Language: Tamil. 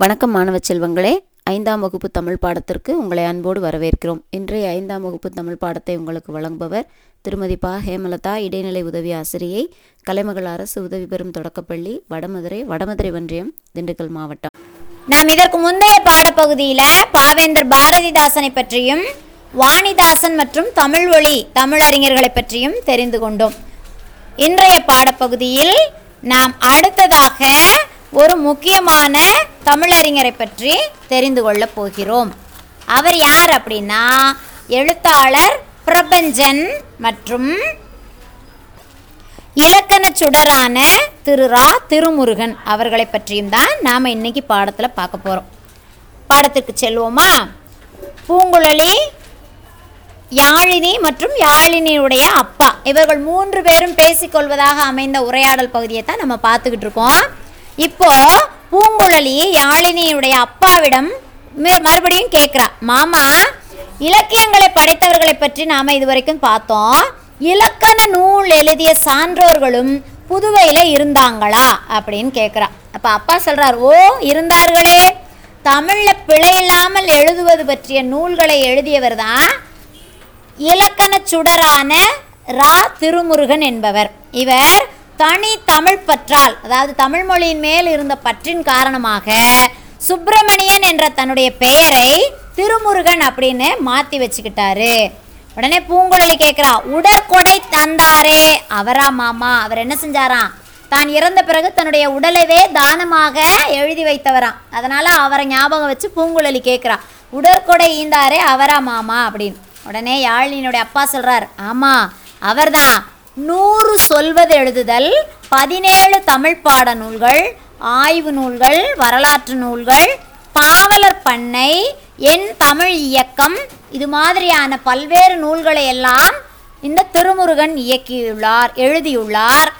வணக்கம் மாணவ செல்வங்களே. ஐந்தாம் வகுப்பு தமிழ் பாடத்திற்கு உங்களை அன்போடு வரவேற்கிறோம். இன்றைய ஐந்தாம் வகுப்பு தமிழ் பாடத்தை உங்களுக்கு வழங்குபவர் திருமதி பா. ஹேமலதா இடைநிலை உதவி ஆசிரியை கலைமகள் அரசு உதவி பெறும் தொடக்கப்பள்ளி வடமதுரை வடமதுரை ஒன்றியம் திண்டுக்கல் மாவட்டம். நாம் இதற்கு முந்தைய பாடப்பகுதியில் பாவேந்தர் பாரதிதாசனை பற்றியும் வாணிதாசன் மற்றும் தமிழ் ஒளி தமிழறிஞர்களை பற்றியும் தெரிந்து கொண்டோம். இன்றைய பாடப்பகுதியில் நாம் அடுத்ததாக ஒரு முக்கியமான தமிழறிஞரை பற்றி தெரிந்து கொள்ளப் போகிறோம். அவர் யார் அப்படின்னா எழுத்தாளர் பிரபஞ்சன் மற்றும் இலக்கண சுடரான திரு ரா திருமுருகன் அவர்களை பற்றியும் தான் நாம் இன்னைக்கு பாடத்தில் பார்க்க போகிறோம் பாடத்திற்கு செல்வோமா? பூங்குழலி யாழினி மற்றும் யாழினியுடைய அப்பா. இவர்கள் மூன்று பேரும் பேசிக்கொள்வதாக அமைந்த உரையாடல் பகுதியை தான் நம்ம பார்த்துக்கிட்டு இருக்கோம். இப்போ பூங்குழலி யாழினியுடைய அப்பாவிடம் மறுபடியும் கேட்குறா மாமா இலக்கியங்களை படைத்தவர்களை பற்றி நாம் இதுவரைக்கும் பார்த்தோம். இலக்கண நூல் எழுதிய சான்றோர்களும் புதுவையில் இருந்தாங்களா? அப்படின்னு கேட்குறா. அப்போ அப்பா சொல்கிறார் ஓ இருந்தார்களே. தமிழில் பிழை இல்லாமல் எழுதுவது பற்றிய நூல்களை எழுதியவர் தான் இலக்கண சுடரான ரா. திருமுருகன் என்பவர். இவர் தனி தமிழ் பற்றால் அதாவது தமிழ் மொழியின் மேல் இருந்த பற்றின் காரணமாக சுப்பிரமணியன் என்ற தன்னுடைய பெயரை திருமுருகன் அப்படின்னு மாற்றி வச்சுக்கிட்டாரு. உடனே பூங்குழலி கேட்குறா உடற்கொடை தந்தாரே அவரா மாமா? அவர் என்ன செஞ்சாராம் தான் இறந்த பிறகு தன்னுடைய உடலவே தானமாக எழுதி வைத்தவராம். அதனால் அவரை ஞாபகம் வச்சு பூங்குழலி கேட்குறா உடற்கொடை ஈந்தாரே அவரா மாமா? அப்படின்னு. உடனே யாழினியுடைய அப்பா சொல்கிறார் ஆமாம் அவர்தான். நூறு சொல்வது எழுதுதல் பதினேழு தமிழ் பாட நூல்கள் ஆய்வு நூல்கள் வரலாற்று நூல்கள் பாவலர் பண்ணை என் தமிழ் இயக்கம் இது மாதிரியான பல்வேறு நூல்களை எல்லாம் இந்த திருமுருகன் இயக்கியுள்ளார் எழுதியுள்ளார்.